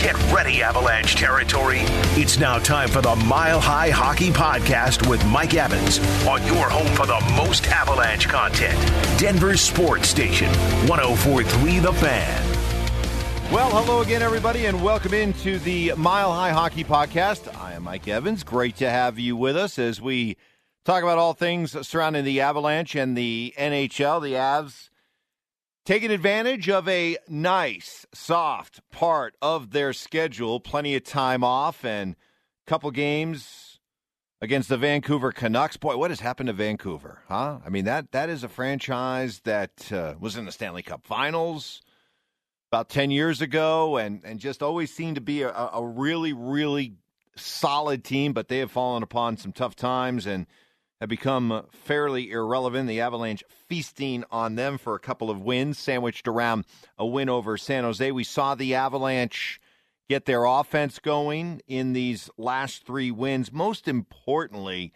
Get ready, Avalanche territory. It's now time for the Mile High Hockey Podcast with Mike Evans on your home for the most Avalanche content. Denver Sports Station, 1043 The Fan. Well, hello again, everybody, and welcome into the Mile High Hockey Podcast. I am Mike Evans. Great to have you with us as we talk about all things surrounding the Avalanche and the NHL. The Avs taking advantage of a nice, soft part of their schedule, plenty of time off, and a couple games against the Vancouver Canucks. Boy, what has happened to Vancouver, huh? I mean that that is a franchise that uh, was in the Stanley Cup Finals about 10 years ago and, and just always seemed to be a, a really, really solid team, but they have fallen upon some tough times and have become fairly irrelevant. The Avalanche feasting on them for a couple of wins, sandwiched around a win over San Jose. We saw the Avalanche get their offense going in these last three wins. Most importantly,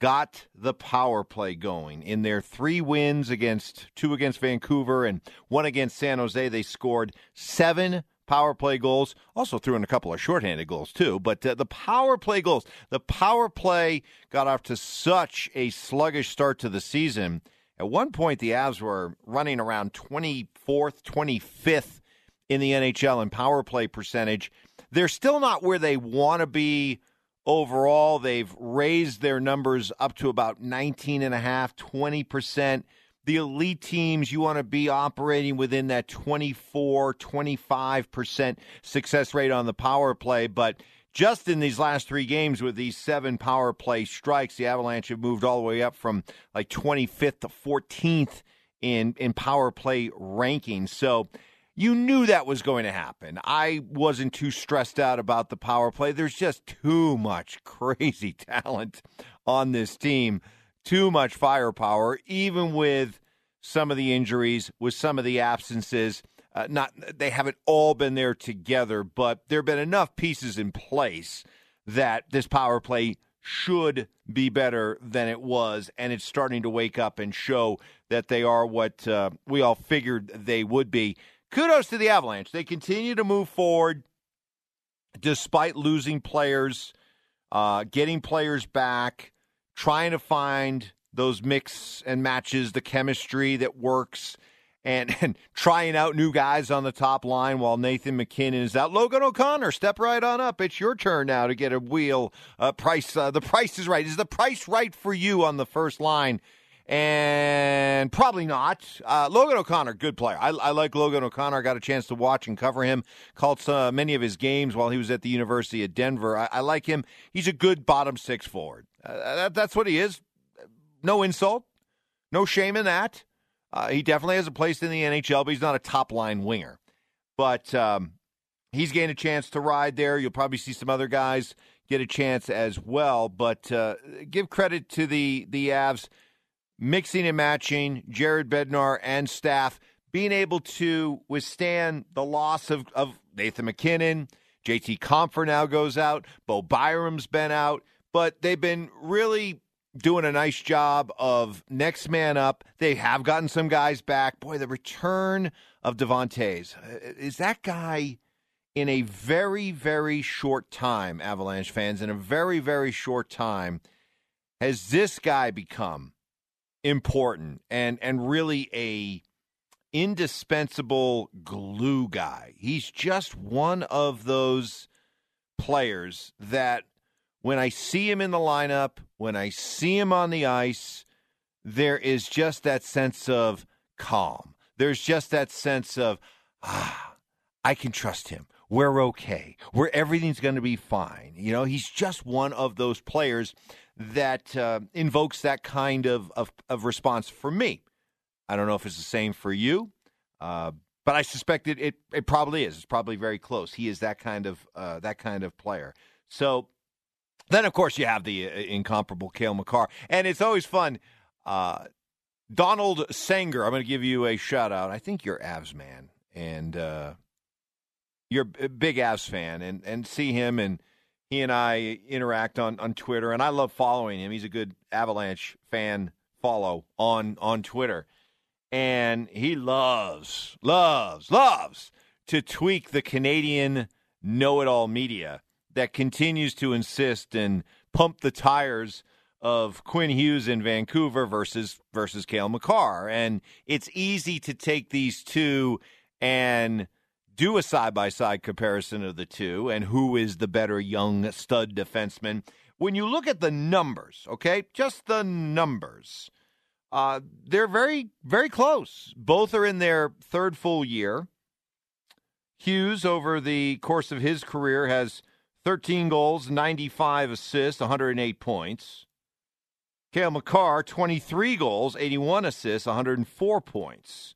got the power play going. In their three wins against two against Vancouver and one against San Jose, they scored seven power play goals. Also threw in a couple of shorthanded goals too. But uh, the power play goals, the power play got off to such a sluggish start to the season. At one point, the Avs were running around 24th, 25th in the NHL in power play percentage. They're still not where they want to be overall. They've raised their numbers up to about 19.5%, 20%. The elite teams, you want to be operating within that 24, 25% success rate on the power play. But just in these last three games with these seven power play strikes, the Avalanche have moved all the way up from like 25th to 14th in, in power play rankings. So, you knew that was going to happen. I wasn't too stressed out about the power play. There's just too much crazy talent on this team, too much firepower, even with some of the injuries, with some of the absences. Uh, not they haven't all been there together, but there have been enough pieces in place that this power play should be better than it was, and it's starting to wake up and show that they are what uh, we all figured they would be kudos to the Avalanche. They continue to move forward despite losing players, uh, getting players back, trying to find those mix and matches, the chemistry that works, and, and trying out new guys on the top line while Nathan MacKinnon is out. Logan O'Connor, step right on up. It's your turn now to get a wheel uh, price. Uh, the price is right. Is the price right for you on the first line? And probably not. Uh, Logan O'Connor, good player. I, I, like Logan O'Connor. I got a chance to watch and cover him. Called uh, many of his games while he was at the University of Denver. I, I like him. He's a good bottom six forward. Uh, that, that's what he is. No insult, no shame in that. Uh, he definitely has a place in the NHL, but he's not a top line winger. But um, he's gained a chance to ride there. You'll probably see some other guys get a chance as well. But uh, give credit to the the Avs mixing and matching Jared Bednar and staff being able to withstand the loss of, of Nathan MacKinnon. JT Compher now goes out. Bo Byram's been out. But they've been really doing a nice job of next man up. They have gotten some guys back. Boy, the return of Devon Toews. Uh, is that guy in a very, very short time, Avalanche fans, in a very, very short time, has this guy become important and and really a indispensable glue guy. He's just one of those players that when I see him in the lineup, when I see him on the ice, there is just that sense of calm. There's just that sense of ah, I can trust him. We're okay. Where everything's going to be fine. You know, he's just one of those players that uh, invokes that kind of, of, of, response for me. I don't know if it's the same for you, uh, but I suspect it, it, it probably is. It's probably very close. He is that kind of uh, that kind of player. So then, of course, you have the uh, incomparable Cale Makar, and it's always fun. Uh, Donald Sanger, I'm going to give you a shout out. I think you're Avs man, and uh, you're a big Avs fan, and and see him and he and I interact on, on Twitter, and I love following him. He's a good Avalanche fan follow on on Twitter, and he loves, loves, loves to tweak the Canadian know it all media that continues to insist and pump the tires of Quinn Hughes in Vancouver versus versus Cale Makar. And it's easy to take these two and do a side by side comparison of the two and who is the better young stud defenseman. When you look at the numbers, okay, just the numbers, uh, they're very, very close. Both are in their third full year. Hughes, over the course of his career, has 13 goals, 95 assists, 108 points. Cale Makar, 23 goals, 81 assists, 104 points.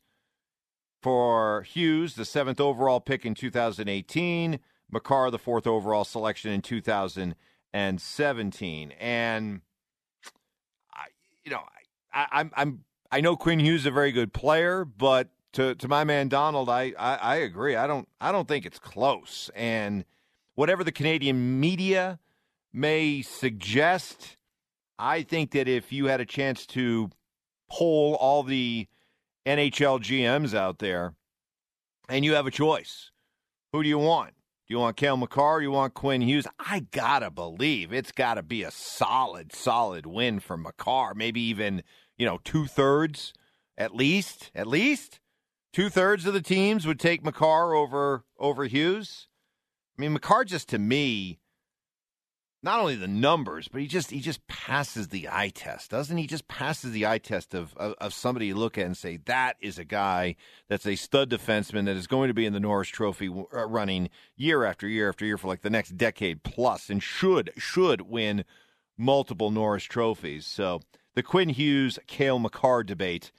For Hughes, the seventh overall pick in 2018. Makar, the fourth overall selection in 2017. And, I, you know, I, I'm, I'm, I know Quinn Hughes is a very good player, but to, to my man Donald, I, I, I agree. I don't, I don't think it's close. And whatever the Canadian media may suggest, I think that if you had a chance to poll all the NHL GMs out there and you have a choice, who do you want? Do you want Cale Makar? Do you want Quinn Hughes? I gotta believe it's got to be a solid, solid win for Makar. Maybe even you know two thirds, at least, at least two thirds of the teams would take Makar over over Hughes. I mean, Makar just to me, not only the numbers, but he just he just passes the eye test, doesn't he? Just passes the eye test of, of, of somebody you look at and say that is a guy that's a stud defenseman that is going to be in the Norris Trophy uh, running year after year after year for like the next decade plus, and should should win multiple Norris trophies. So the Quinn Hughes Cale Makar debate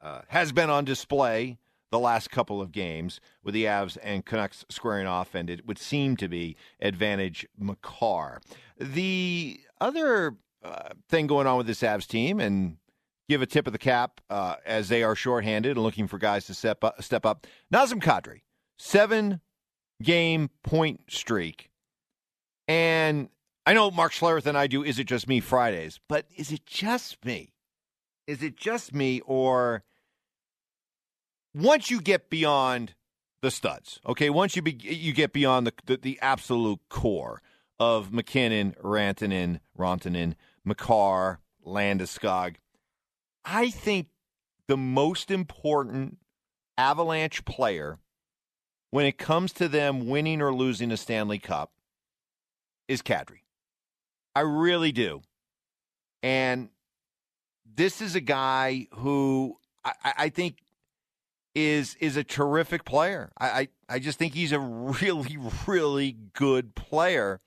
uh, has been on display the last couple of games with the Avs and Canucks squaring off, and it would seem to be advantage Makar. The other uh, thing going on with this Avs team, and give a tip of the cap uh, as they are shorthanded and looking for guys to step up. Step up. Nazem Kadri, seven game point streak, and I know Mark Schlereth and I do. Is it just me Fridays? But is it just me? Is it just me, or once you get beyond the studs, okay, once you be, you get beyond the, the, the absolute core of MacKinnon, Rantanen, Rantanen, Makar, Landeskog, I think the most important Avalanche player when it comes to them winning or losing a Stanley Cup is Kadri. I really do. And this is a guy who I, I think is is a terrific player. I, I, I just think he's a really, really good player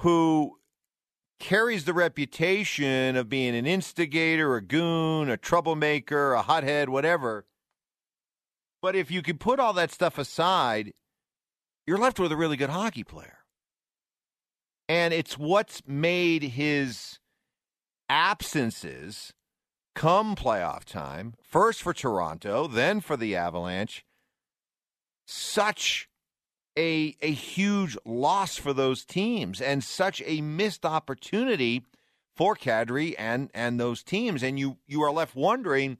who carries the reputation of being an instigator, a goon, a troublemaker, a hothead, whatever. But if you can put all that stuff aside, you're left with a really good hockey player. And it's what's made his absences come playoff time, first for Toronto, then for the Avalanche, such a a huge loss for those teams and such a missed opportunity for Kadri and and those teams and you you are left wondering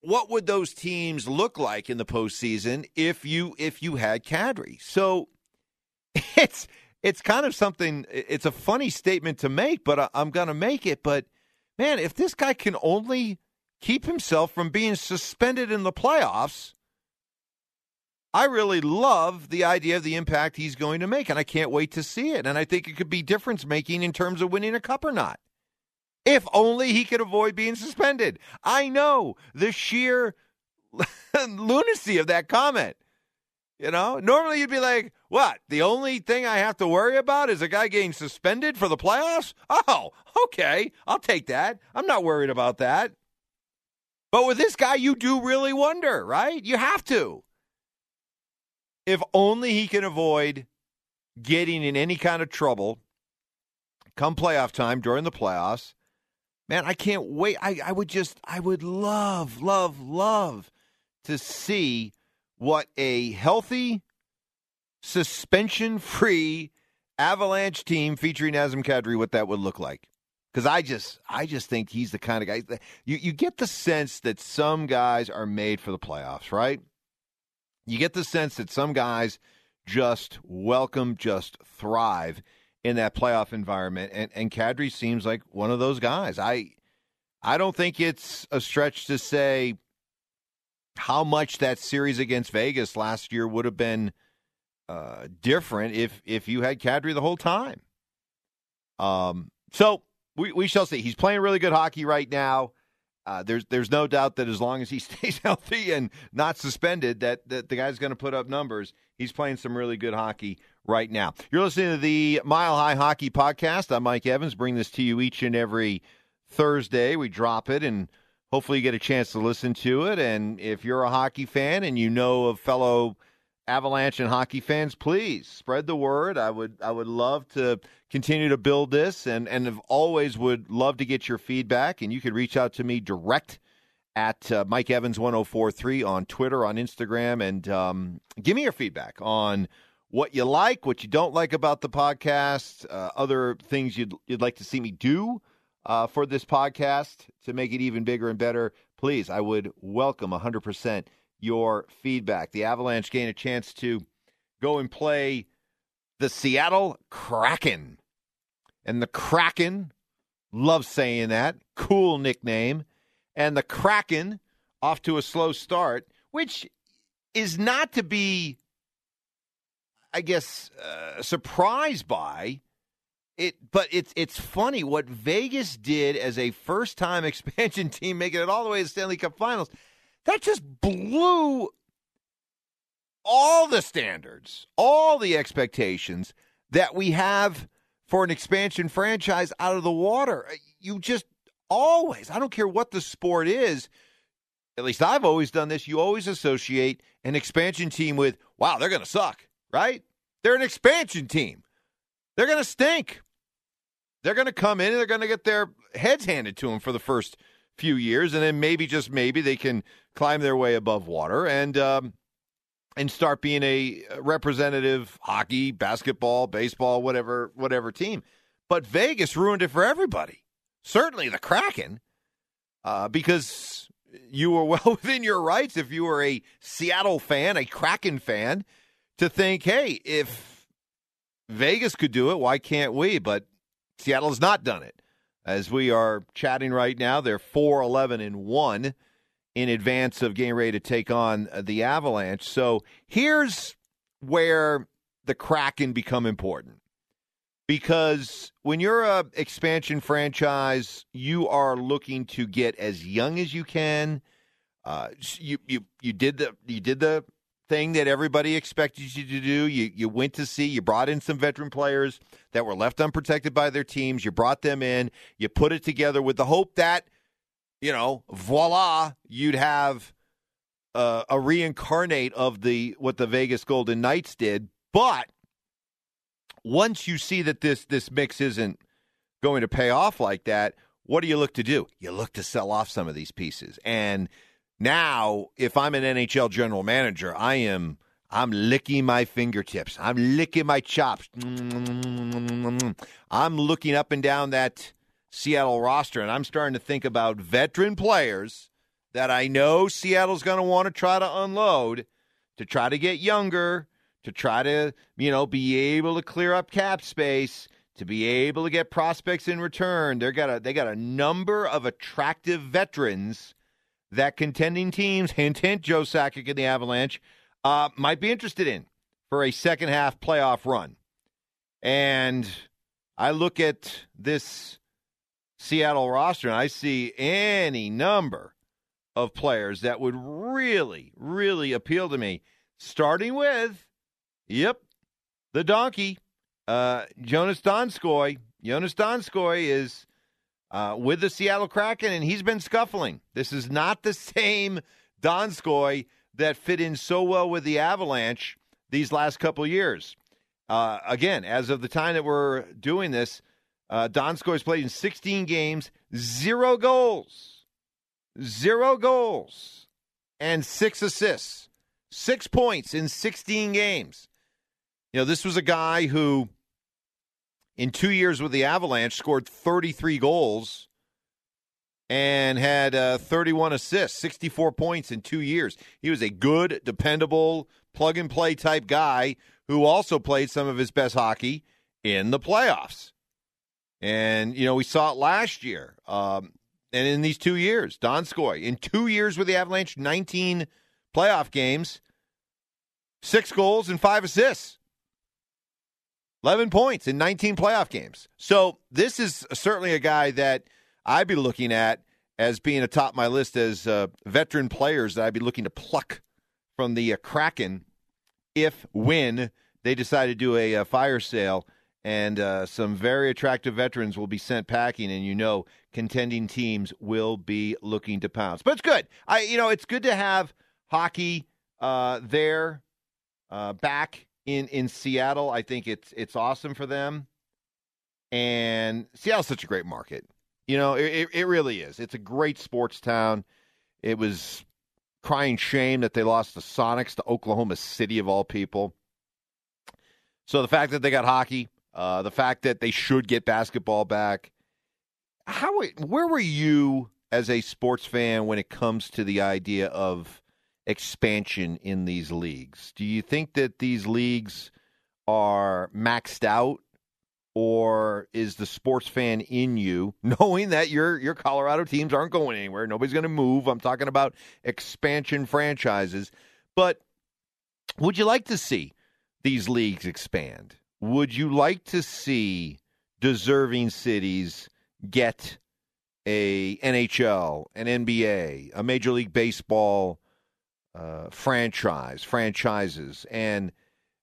what would those teams look like in the postseason if you if you had Kadri? So it's it's kind of something. It's a funny statement to make, but I'm going to make it. But man, if this guy can only keep himself from being suspended in the playoffs, I really love the idea of the impact he's going to make, and I can't wait to see it. And I think it could be difference making in terms of winning a cup or not. If only he could avoid being suspended. I know the sheer lunacy of that comment. You know, normally you'd be like, what? The only thing I have to worry about is a guy getting suspended for the playoffs? Oh, okay. I'll take that. I'm not worried about that. But with this guy, you do really wonder, right? You have to. If only he can avoid getting in any kind of trouble come playoff time during the playoffs. Man, I can't wait. I, I would just, I would love, love, love to see what a healthy, suspension free Avalanche team featuring Nazem Kadri, what that would look like. Because I just, I just think he's the kind of guy. You, you get the sense that some guys are made for the playoffs, right? You get the sense that some guys just welcome, just thrive in that playoff environment. And and Kadri seems like one of those guys. I I don't think it's a stretch to say how much that series against Vegas last year would have been uh, different if if you had Kadri the whole time. Um, so we we shall see. He's playing really good hockey right now. Uh, there's there's no doubt that as long as he stays healthy and not suspended, that, that the guy's going to put up numbers. He's playing some really good hockey right now. You're listening to the Mile High Hockey Podcast. I'm Mike Evans. Bring this to you each and every Thursday. We drop it, and hopefully you get a chance to listen to it. And if you're a hockey fan and you know of fellow Avalanche and hockey fans, please spread the word. I would I would love to continue to build this, and and always would love to get your feedback. And you can reach out to me direct at uh, Mike Evans one zero four three on Twitter, on Instagram, and um, give me your feedback on what you like, what you don't like about the podcast, uh, other things you'd you'd like to see me do uh, for this podcast to make it even bigger and better. Please, I would welcome hundred percent your feedback. The Avalanche gain a chance to go and play the Seattle Kraken. And the Kraken, love saying that, cool nickname. And the Kraken off to a slow start, which is not to be, I guess, uh, surprised by. It, but it's it's funny what Vegas did as a first time expansion team, making it all the way to Stanley Cup Finals that just blew all the standards, all the expectations that we have for an expansion franchise out of the water. Uh, you just always, I don't care what the sport is, at least I've always done this, you always associate an expansion team with, wow, they're going to suck, right? They're an expansion team. They're going to stink. They're going to come in and they're going to get their heads handed to them for the first few years, and then maybe just maybe they can climb their way above water and um, and start being a representative hockey, basketball, baseball, whatever whatever team. But Vegas ruined it for everybody. Certainly the Kraken, uh, because you were well within your rights if you were a Seattle fan, a Kraken fan, to think, hey, if Vegas could do it, why can't we? But Seattle has not done it. As we are chatting right now, they're 4 11 and 1 in advance of getting ready to take on the Avalanche. So here's where the Kraken become important. Because when you're a expansion franchise, you are looking to get as young as you can. Uh, you you you did the you did the thing that everybody expected you to do. You you went to see, you brought in some veteran players that were left unprotected by their teams. You brought them in, you put it together with the hope that, you know, voila, you'd have uh, a reincarnate of the what the Vegas Golden Knights did. But once you see that this this mix isn't going to pay off like that, what do you look to do? You look to sell off some of these pieces and now, if I'm an NHL general manager, I am I'm licking my fingertips. I'm licking my chops. I'm looking up and down that Seattle roster and I'm starting to think about veteran players that I know Seattle's going to want to try to unload to try to get younger, to try to, you know, be able to clear up cap space, to be able to get prospects in return. They got a they got a number of attractive veterans that contending teams, hint, hint, Joe Sakic and the Avalanche, uh, might be interested in for a second half playoff run. And I look at this Seattle roster and I see any number of players that would really, really appeal to me, starting with, yep, the donkey, uh, Jonas Donskoi. Jonas Donskoi is uh, with the Seattle Kraken, and he's been scuffling. This is not the same Donskoi that fit in so well with the Avalanche these last couple years. Uh, again, as of the time that we're doing this, uh, Donskoi has played in 16 games, zero goals, zero goals, and six assists, six points in 16 games. You know, this was a guy who in two years with the Avalanche, scored 33 goals and had uh, 31 assists, 64 points in two years. He was a good, dependable plug and play type guy who also played some of his best hockey in the playoffs. And, you know, we saw it last year. Um, and in these two years, Donskoi, in two years with the Avalanche, 19 playoff games, six goals and five assists. 11 points in 19 playoff games. So this is certainly a guy that I'd be looking at as being atop my list as uh, veteran players that I'd be looking to pluck from the uh, Kraken if, when they decide to do a, a fire sale and uh, some very attractive veterans will be sent packing, and you know contending teams will be looking to pounce. But it's good. I, you know, it's good to have hockey uh, there uh, back in in Seattle. I think it's it's awesome for them, and Seattle's such a great market. You know, it, it really is. It's a great sports town. It was crying shame that they lost the Sonics to Oklahoma City of all people. So the fact that they got hockey, uh, the fact that they should get basketball back. How where were you as a sports fan when it comes to the idea of expansion in these leagues? Do you think that these leagues are maxed out or is the sports fan in you knowing that your your Colorado teams aren't going anywhere, nobody's going to move. I'm talking about expansion franchises, but would you like to see these leagues expand? Would you like to see deserving cities get a NHL, an NBA, a Major League Baseball uh, franchise, franchises, and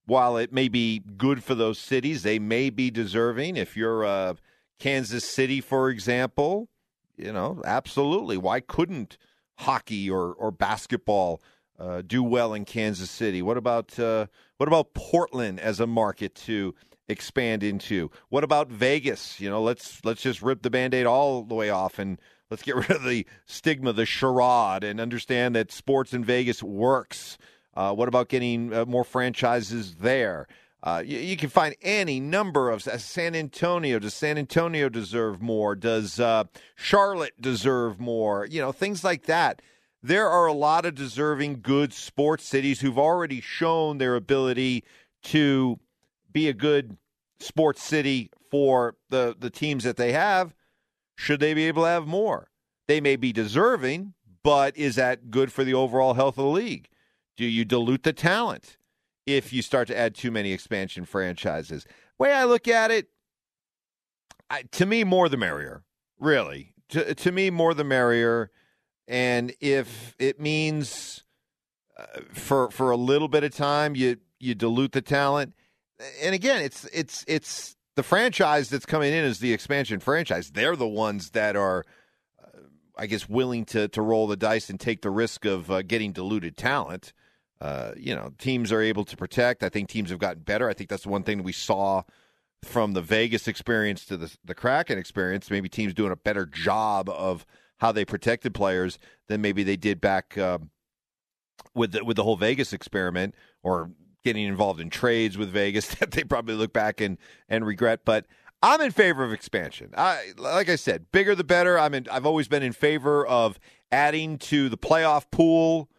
while it may be good for those cities, they may be deserving. If you're uh, Kansas City, for example, you know, absolutely. Why couldn't hockey or or basketball uh, do well in Kansas City? What about uh, what about Portland as a market to expand into? What about Vegas? You know, let's let's just rip the band-aid all the way off and let's get rid of the stigma, the charade, and understand that sports in Vegas works. Uh, what about getting uh, more franchises there? Uh, you, you, can find any number of San Antonio. Does San Antonio deserve more? Does uh, Charlotte deserve more? You know, things like that there are a lot of deserving good sports cities who've already shown their ability to be a good sports city for the, the teams that they have. Should they be able to have more? They may be deserving, but is that good for the overall health of the league? Do you dilute the talent if you start to add too many expansion franchises? Way I look at it, I, to me, more the merrier. Really, to to me, more the merrier. And if it means uh, for for a little bit of time you you dilute the talent, and again, it's it's it's the franchise that's coming in is the expansion franchise. They're the ones that are, uh, I guess, willing to to roll the dice and take the risk of uh, getting diluted talent. Uh, you know, teams are able to protect. I think teams have gotten better. I think that's the one thing we saw from the Vegas experience to the the Kraken experience. Maybe teams doing a better job of how they protected players than maybe they did back uh, with the, with the whole Vegas experiment or getting involved in trades with Vegas that they probably look back and and regret. But I'm in favor of expansion. I like I said, bigger the better. I'm in, I've always been in favor of adding to the playoff pool.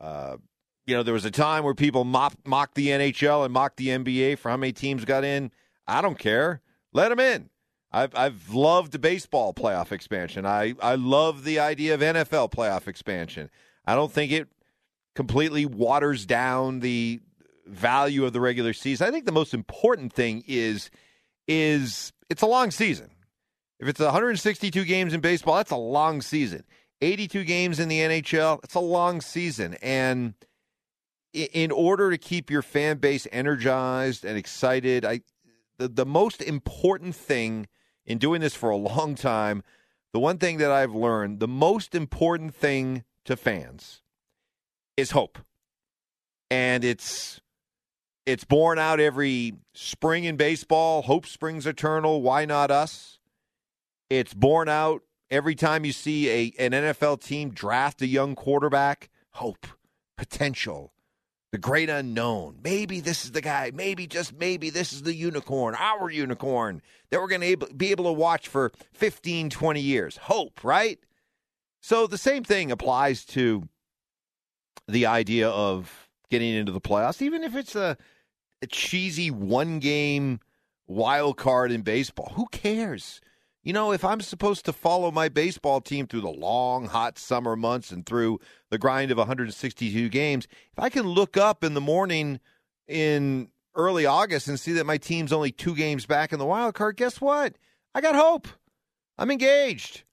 Uh, you know, there was a time where people mocked, mocked the NHL and mocked the NBA for how many teams got in. I don't care. Let them in. I've I've loved baseball playoff expansion. I I love the idea of NFL playoff expansion. I don't think it completely waters down the value of the regular season. I think the most important thing is is it's a long season. If it's 162 games in baseball, that's a long season. 82 games in the NHL, it's a long season. And in order to keep your fan base energized and excited, I the, the most important thing in doing this for a long time, the one thing that I've learned, the most important thing to fans is hope. And it's it's borne out every spring in baseball. Hope springs eternal. Why not us? It's borne out every time you see a an NFL team draft a young quarterback. Hope, potential, the great unknown. Maybe this is the guy. Maybe just maybe this is the unicorn, our unicorn that we're going to be able to watch for 15, 20 years. Hope, right? So the same thing applies to the idea of getting into the playoffs, even if it's a, cheesy one game wild card in baseball. Who cares? You know, if I'm supposed to follow my baseball team through the long, hot summer months and through the grind of 162 games, if I can look up in the morning in early August and see that my team's only two games back in the wild card, guess what? I got hope. I'm engaged.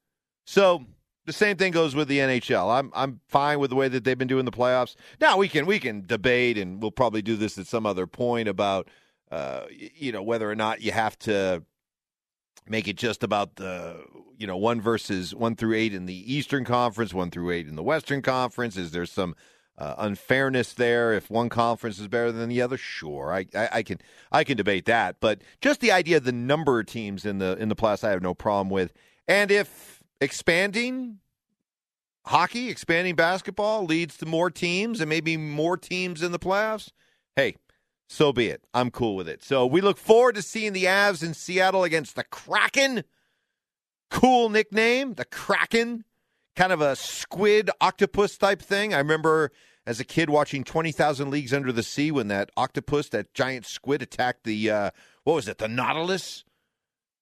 So the same thing goes with the NHL. I'm I'm fine with the way that they've been doing the playoffs. Now we can we can debate, and we'll probably do this at some other point about uh, you know whether or not you have to make it just about the you know one versus one through eight in the Eastern Conference, one through eight in the Western Conference. Is there some uh, unfairness there if one conference is better than the other? Sure, I, I, I, can I can debate that, but just the idea of the number of teams in the in the playoffs, I have no problem with. And if expanding hockey, expanding basketball leads to more teams and maybe more teams in the playoffs, hey, so be it. I'm cool with it. So we look forward to seeing the Avs in Seattle against the Kraken. Cool nickname, the Kraken. Kind of a squid octopus type thing. I remember as a kid watching 20,000 Leagues Under the Sea when that octopus, that giant squid, attacked the, uh, what was it, the Nautilus?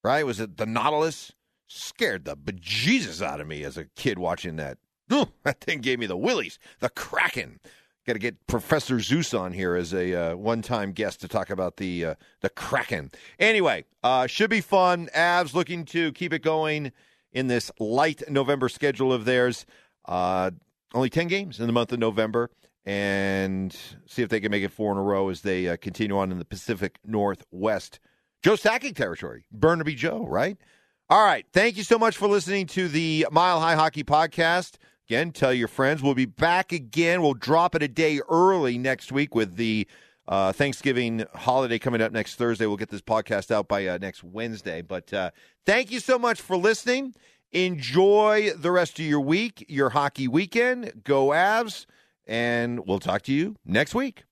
Right? Was it the Nautilus? Scared the bejesus out of me as a kid watching that. Ooh, that thing gave me the willies. The Kraken. Got to get Professor Zeus on here as a uh, one-time guest to talk about the uh, the Kraken. Anyway, uh, should be fun. Avs looking to keep it going in this light November schedule of theirs. Uh, only ten games in the month of November, and see if they can make it four in a row as they uh, continue on in the Pacific Northwest. Joe Sakic territory, Burnaby Joe, right? All right. Thank you so much for listening to the Mile High Hockey Podcast. Again, tell your friends. We'll be back again. We'll drop it a day early next week with the uh, Thanksgiving holiday coming up next Thursday. We'll get this podcast out by uh, next Wednesday. But uh, thank you so much for listening. Enjoy the rest of your week, your hockey weekend. Go Avs, and we'll talk to you next week.